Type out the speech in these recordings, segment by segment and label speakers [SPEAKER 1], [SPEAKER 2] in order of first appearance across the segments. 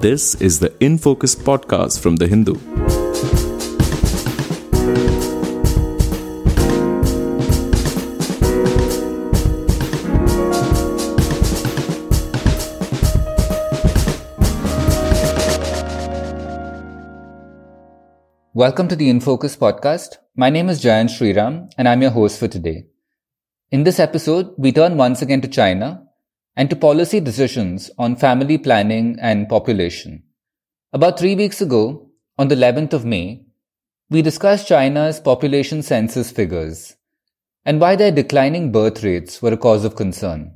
[SPEAKER 1] This is the In Focus podcast from The Hindu.
[SPEAKER 2] Welcome to the InFocus podcast. My name is Jayant Sriram and I'm your host for today. In this episode, we turn once again to China and to policy decisions on family planning and population. About three weeks ago, on the 11th of May, we discussed China's population census figures and why their declining birth rates were a cause of concern.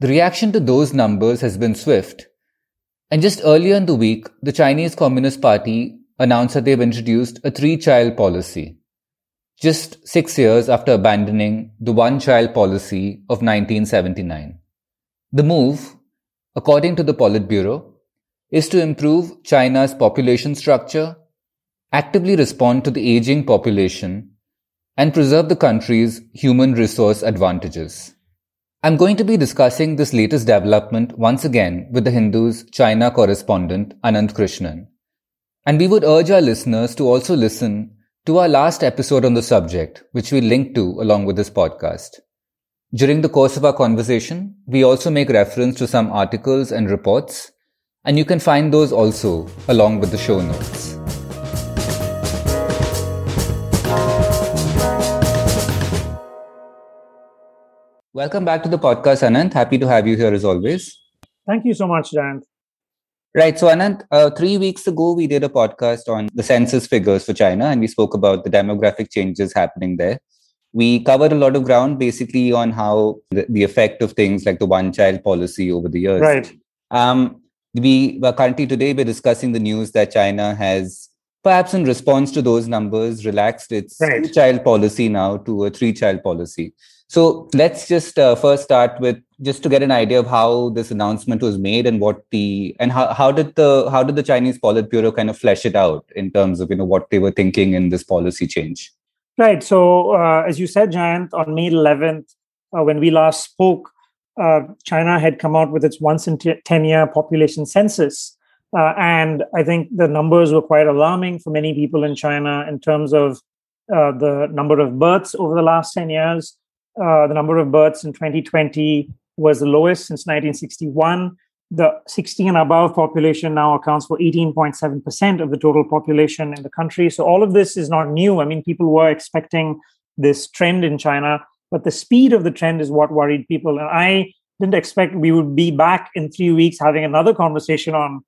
[SPEAKER 2] The reaction to those numbers has been swift, and just earlier in the week, the Chinese Communist Party announced that they've introduced a three child policy, just six years after abandoning the one child policy of 1979. The move, according to the Politburo, is to improve China's population structure, actively respond to the aging population, and preserve the country's human resource advantages. I'm going to be discussing this latest development once again with the Hindu's China correspondent Ananth Krishnan. And we would urge our listeners to also listen to our last episode on the subject, which we link to along with this podcast. During the course of our conversation, we also make reference to some articles and reports, and you can find those also along with the show notes. Welcome back to the podcast, Ananth. Happy to have you here as always.
[SPEAKER 3] Thank you so much, Jayant.
[SPEAKER 2] Right. So, Ananth, uh, three weeks ago, we did a podcast on the census figures for China, and we spoke about the demographic changes happening there. We covered a lot of ground basically on how the, the effect of things like the one child policy over the years.
[SPEAKER 3] Right.
[SPEAKER 2] Um, we currently today we're discussing the news that China has, perhaps in response to those numbers, relaxed its
[SPEAKER 3] right.
[SPEAKER 2] child policy now to a three child policy. So let's just uh, first start with just to get an idea of how this announcement was made and what the and how, how did the how did the Chinese Politburo kind of flesh it out in terms of you know what they were thinking in this policy change.
[SPEAKER 3] Right. So, uh, as you said, Jayant, on May 11th, uh, when we last spoke, uh, China had come out with its once in t- 10 year population census. Uh, and I think the numbers were quite alarming for many people in China in terms of uh, the number of births over the last 10 years. Uh, the number of births in 2020 was the lowest since 1961. The 60 and above population now accounts for 18.7% of the total population in the country. So, all of this is not new. I mean, people were expecting this trend in China, but the speed of the trend is what worried people. And I didn't expect we would be back in three weeks having another conversation on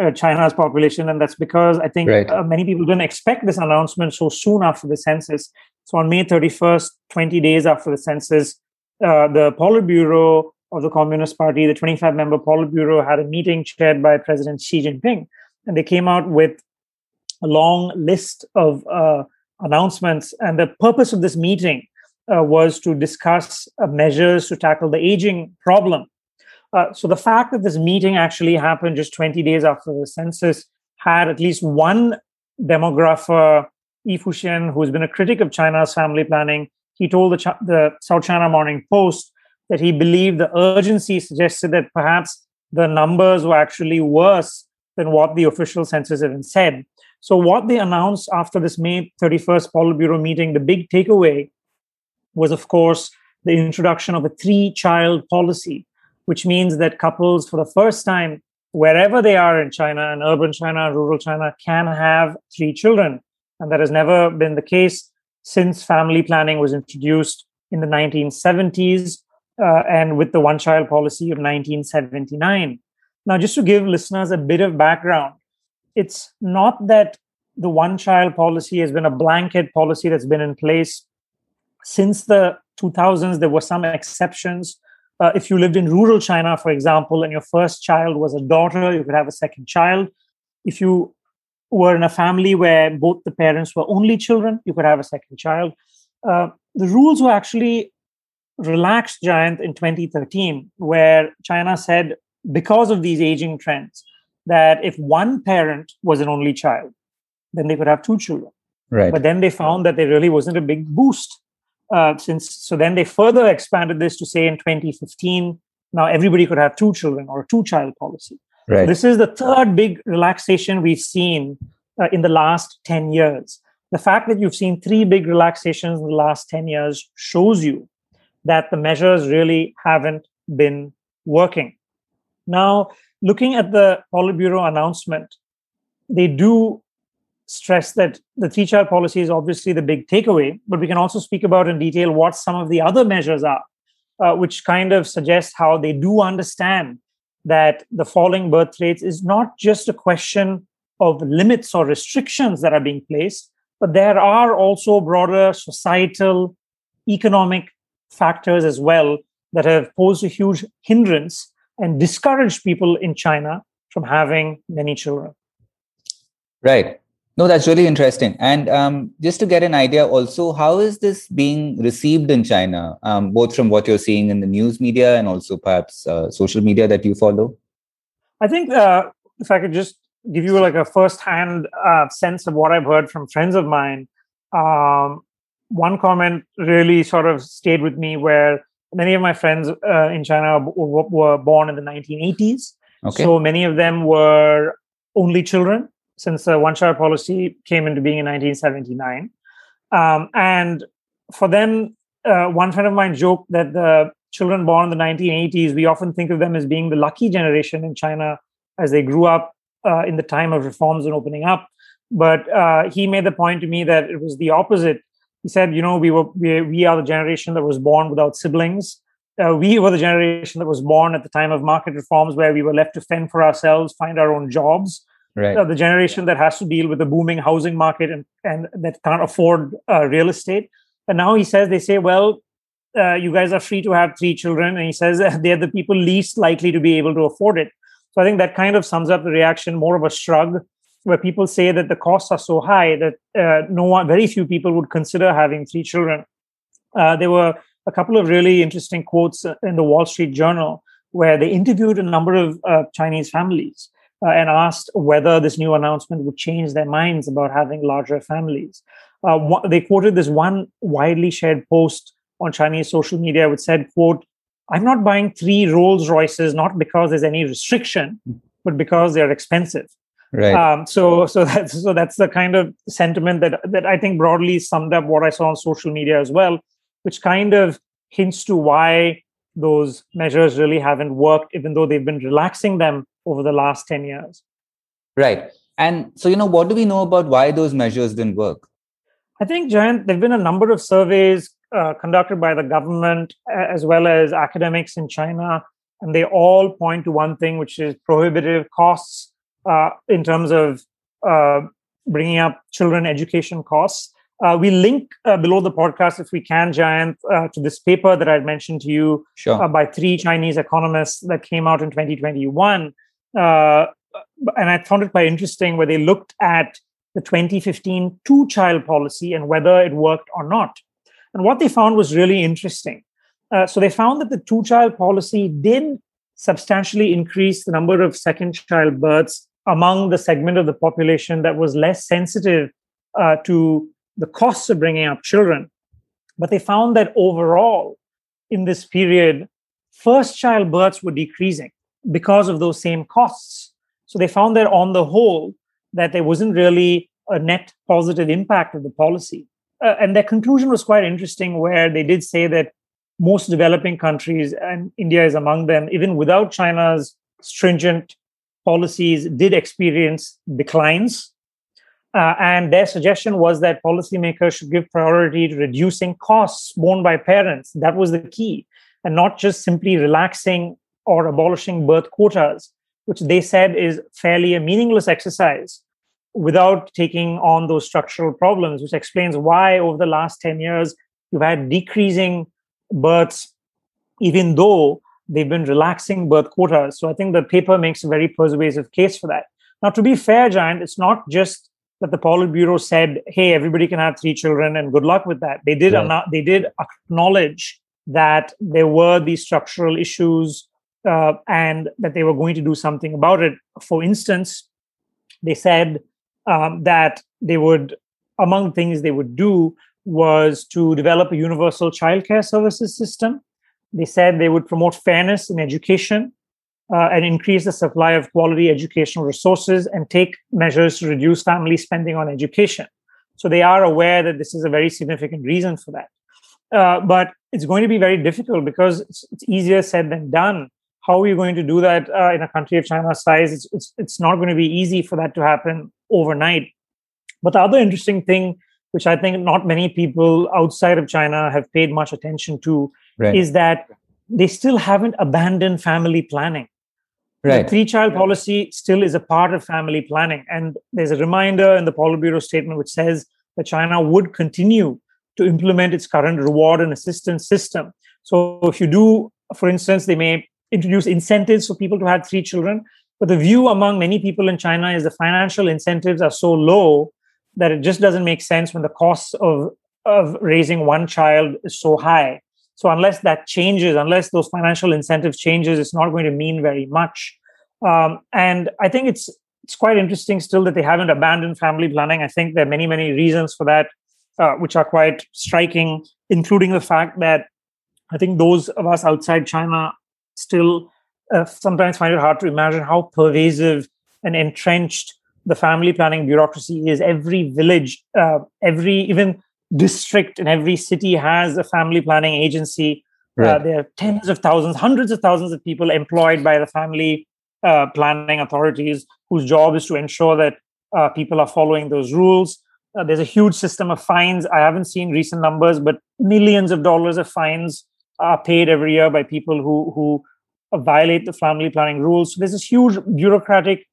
[SPEAKER 3] uh, China's population. And that's because I think
[SPEAKER 2] Right.
[SPEAKER 3] uh, many people didn't expect this announcement so soon after the census. So on May 31st, 20 days after the census, uh, the Politburo of the Communist Party, the 25 member Politburo, had a meeting chaired by President Xi Jinping. And they came out with a long list of uh, announcements. And the purpose of this meeting uh, was to discuss uh, measures to tackle the aging problem. Uh, so the fact that this meeting actually happened just 20 days after the census had at least one demographer, Yi Fuxian, who's been a critic of China's family planning, he told the, Ch- the South China Morning Post that he believed the urgency suggested that perhaps the numbers were actually worse than what the official census even said. So, what they announced after this May 31st Politburo meeting, the big takeaway was, of course, the introduction of a three child policy, which means that couples, for the first time, wherever they are in China, in urban China, rural China, can have three children. And that has never been the case since family planning was introduced in the 1970s uh, and with the one child policy of 1979. Now, just to give listeners a bit of background, it's not that the one child policy has been a blanket policy that's been in place since the 2000s. There were some exceptions. Uh, if you lived in rural China, for example, and your first child was a daughter, you could have a second child. If you were in a family where both the parents were only children, you could have a second child. Uh, the rules were actually relaxed, Jayant in 2013, where China said, because of these aging trends, that if one parent was an only child, then they could have two children.
[SPEAKER 2] Right.
[SPEAKER 3] But then they found that there really wasn't a big boost. Uh, since so then they further expanded this to say in 2015 now everybody could have two children or a two child policy
[SPEAKER 2] Right.
[SPEAKER 3] This is the third big relaxation we've seen uh, in the last 10 years. The fact that you've seen three big relaxations in the last 10 years shows you that the measures really haven't been working. Now, looking at the Politburo announcement, they do stress that the three child policy is obviously the big takeaway, but we can also speak about in detail what some of the other measures are, uh, which kind of suggest how they do understand that the falling birth rates is not just a question of limits or restrictions that are being placed, but there are also broader societal, economic factors as well that have posed a huge hindrance and discouraged people in China from having many children.
[SPEAKER 2] Right. No, that's really interesting. And um, just to get an idea, also, how is this being received in China, um, both from what you're seeing in the news media and also perhaps uh, social media that you follow?
[SPEAKER 3] I think uh, if I could just give you like a first-hand uh, sense of what I've heard from friends of mine, um, one comment really sort of stayed with me where many of my friends uh, in China were born in the 1980s. Okay. So many of them were only children since the one child policy came into being in 1979. Um, and for them, uh, one friend of mine joked that the children born in the 1980s, we often think of them as being the lucky generation in China as they grew up uh, in the time of reforms and opening up. But uh, he made the point to me that it was the opposite. He said, you know, we were we, we are the generation that was born without siblings. Uh, we were the generation that was born at the time of market reforms, where we were left to fend for ourselves, find our own jobs right. uh, the generation that has to deal with the booming housing market and, and that can't afford uh, real estate. And now he says, they say, well, uh, you guys are free to have three children. And he says they're the people least likely to be able to afford it. So I think that kind of sums up the reaction, more of a shrug, where people say that the costs are so high that uh, no one, very few people would consider having three children. Uh, there were a couple of really interesting quotes in the Wall Street Journal where they interviewed a number of uh, Chinese families uh, and asked whether this new announcement would change their minds about having larger families. Uh, they quoted this one widely shared post on Chinese social media, which said, "quote I'm not buying three Rolls Royces not because there's any restriction, but because they're expensive."
[SPEAKER 2] Right. Um,
[SPEAKER 3] so, so that's so that's the kind of sentiment that that I think broadly summed up what I saw on social media as well, which kind of hints to why those measures really haven't worked, even though they've been relaxing them over the last 10 years.
[SPEAKER 2] Right. And so, you know, what do we know about why those measures didn't work?
[SPEAKER 3] I think, Jayant, there have been a number of surveys uh, conducted by the government as well as academics in China, and they all point to one thing, which is prohibitive costs uh, in terms of uh, bringing up children education costs. Uh, we link uh, below the podcast, if we can, Jayant, uh, to this paper that I mentioned to you
[SPEAKER 2] sure.
[SPEAKER 3] by three Chinese economists that came out in 2021 uh, and I found it quite interesting where they looked at the 2015 two child policy and whether it worked or not. And what they found was really interesting. Uh, so they found that the two child policy did substantially increase the number of second child births among the segment of the population that was less sensitive uh, to the costs of bringing up children. But they found that overall, in this period, first child births were decreasing because of those same costs. So they found that on the whole, that there wasn't really a net positive impact of the policy. Uh, and their conclusion was quite interesting, where they did say that most developing countries, and India is among them, even without China's stringent policies, did experience declines. Uh, and their suggestion was that policymakers should give priority to reducing costs borne by parents. That was the key, and not just simply relaxing or abolishing birth quotas, which they said is fairly a meaningless exercise without taking on those structural problems, which explains why over the last 10 years you've had decreasing births, even though they've been relaxing birth quotas. So I think the paper makes a very persuasive case for that. Now, to be fair, Jayant, it's not just that the Politburo said, "Hey, everybody can have three children, and good luck with that." They did. Right. They did acknowledge that there were these structural issues uh, and that they were going to do something about it. For instance, they said um, that they would, among things they would do, was to develop a universal childcare services system. They said they would promote fairness in education. uh, and increase the supply of quality educational resources and take measures to reduce family spending on education. So they are aware that this is a very significant reason for that. Uh, but it's going to be very difficult because it's, it's, easier said than done. How are you going to do that uh, in a country of China's size? It's, it's, it's not going to be easy for that to happen overnight. But the other interesting thing, which I think not many people outside of China have paid much attention to, right. is that they still haven't abandoned family planning. Right. The three child policy still is a part of family planning. And there's a reminder in the Politburo statement which says that China would continue to implement its current reward and assistance system. So if you do, for instance, they may introduce incentives for people to have three children. But the view among many people in China is the financial incentives are so low that it just doesn't make sense when the cost of, of raising one child is so high. So unless that changes, unless those financial incentives changes, it's not going to mean very much. Um, and I think it's it's quite interesting still that they haven't abandoned family planning. I think there are many many reasons for that, uh, which are quite striking, including the fact that I think those of us outside China still uh, sometimes find it hard to imagine how pervasive and entrenched the family planning bureaucracy is. Every village, uh, every even district in every city has a family planning agency. Uh, right. Uh, there are tens of thousands, hundreds of thousands of people employed by the family uh, planning authorities whose job is to ensure that uh, people are following those rules. Uh, there's a huge system of fines. I haven't seen recent numbers, but millions of dollars of fines are paid every year by people who who violate the family planning rules. So there's this huge bureaucratic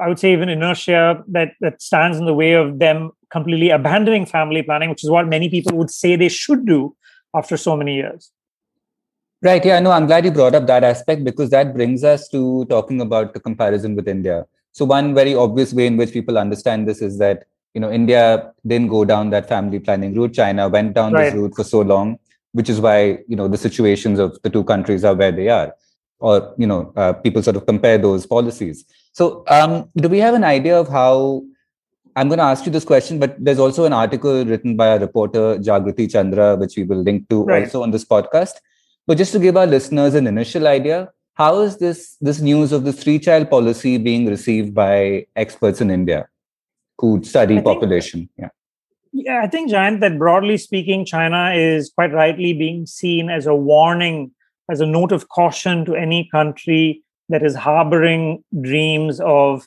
[SPEAKER 3] I would say even inertia that that stands in the way of them completely abandoning family planning, which is what many people would say they should do after so many years.
[SPEAKER 2] Right. Yeah. No, I'm glad you brought up that aspect because that brings us to talking about the comparison with India. So one very obvious way in which people understand this is that you know India didn't go down that family planning route. China went down right. this route for so long, which is why you know the situations of the two countries are where they are, or you know uh, people sort of compare those policies. So, um, do we have an idea of how? I'm going to ask you this question, but there's also an article written by a reporter, Jagriti Chandra, which we will link to right. also on this podcast. But just to give our listeners an initial idea, how is this this news of the three-child policy being received by experts in India who study I population?
[SPEAKER 3] Think, yeah. Yeah, I think, Jayant, that broadly speaking, China is quite rightly being seen as a warning, as a note of caution to any country that is harboring dreams of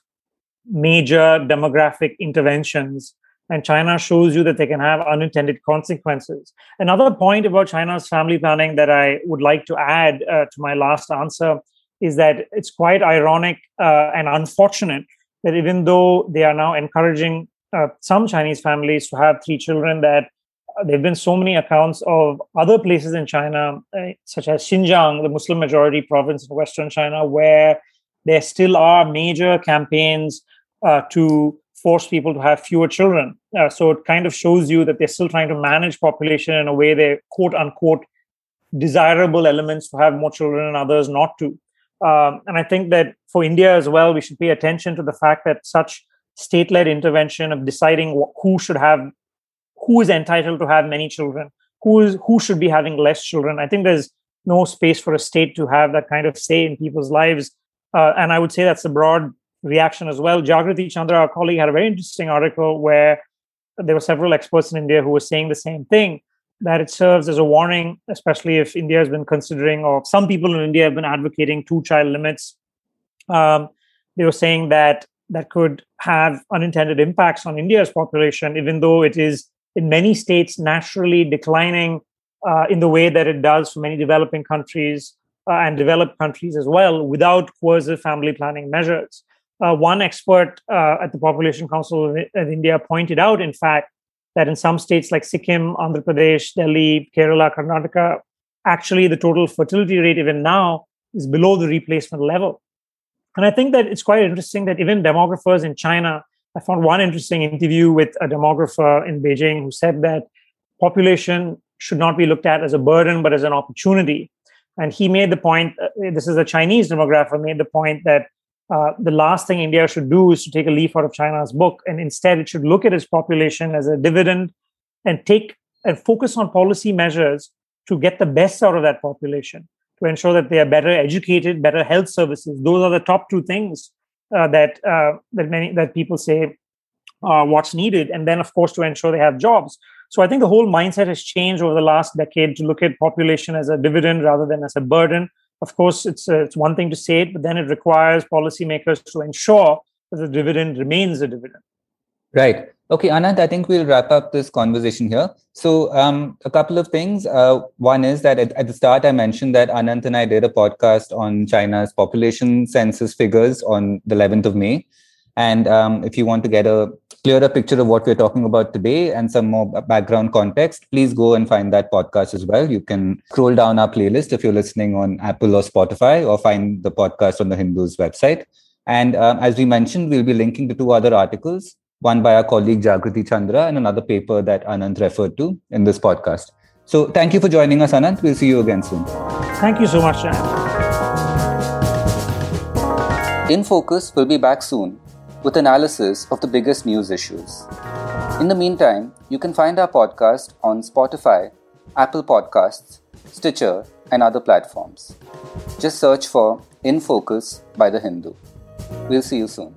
[SPEAKER 3] major demographic interventions. And China shows you that they can have unintended consequences. Another point about China's family planning that I would like to add uh, to my last answer is that it's quite ironic uh, and unfortunate that even though they are now encouraging uh, some Chinese families to have three children, that there have been so many accounts of other places in China, uh, such as Xinjiang, the Muslim majority province in Western China, where there still are major campaigns uh, to force people to have fewer children. Uh, so it kind of shows you that they're still trying to manage population in a way they quote unquote desirable elements to have more children and others not to. Um, and I think that for India as well, we should pay attention to the fact that such state led intervention of deciding wh- who should have who is entitled to have many children who is who should be having less children. I think there's no space for a state to have that kind of say in people's lives. Uh, and i would say that's a broad reaction as well. Jagriti chandra our colleague had a very interesting article where there were several experts in india who were saying the same thing that it serves as a warning especially if india has been considering or some people in india have been advocating two child limits. Um, they were saying that that could have unintended impacts on india's population even though it is in many states naturally declining uh, in the way that it does for many developing countries uh, and developed countries as well without coercive family planning measures. Uh, one expert uh, at the Population Council of, of India pointed out, in fact, that in some states like Sikkim, Andhra Pradesh, Delhi, Kerala, Karnataka, actually the total fertility rate even now is below the replacement level. And I think that it's quite interesting that even demographers in China I found one interesting interview with a demographer in Beijing who said that population should not be looked at as a burden, but as an opportunity. And he made the point uh, this is a Chinese demographer, made the point that uh, the last thing India should do is to take a leaf out of China's book. And instead, it should look at its population as a dividend and take and focus on policy measures to get the best out of that population, to ensure that they are better educated, better health services. Those are the top two things uh, that uh, that many that people say are what's needed, and then of course to ensure they have jobs. So I think the whole mindset has changed over the last decade to look at population as a dividend rather than as a burden. Of course, it's uh, it's one thing to say it, but then it requires policymakers to ensure that the dividend remains a dividend.
[SPEAKER 2] Right. Okay, Ananth, I think we'll wrap up this conversation here. So, um, a couple of things. Uh, one is that at, at, the start, I mentioned that Ananth and I did a podcast on China's population census figures on the 11th of May. And um, if you want to get a clearer picture of what we're talking about today and some more background context, please go and find that podcast as well. You can scroll down our playlist if you're listening on Apple or Spotify, or find the podcast on the Hindu's website. And um, as we mentioned, we'll be linking to two other articles one by our colleague Jagriti Chandra, and another paper that Ananth referred to in this podcast. So thank you for joining us, Ananth. We'll see you again soon.
[SPEAKER 3] Thank you so much, Jan.
[SPEAKER 2] In Focus we'll be back soon with analysis of the biggest news issues. In the meantime, you can find our podcast on Spotify, Apple Podcasts, Stitcher, and other platforms. Just search for In Focus by The Hindu. We'll see you soon.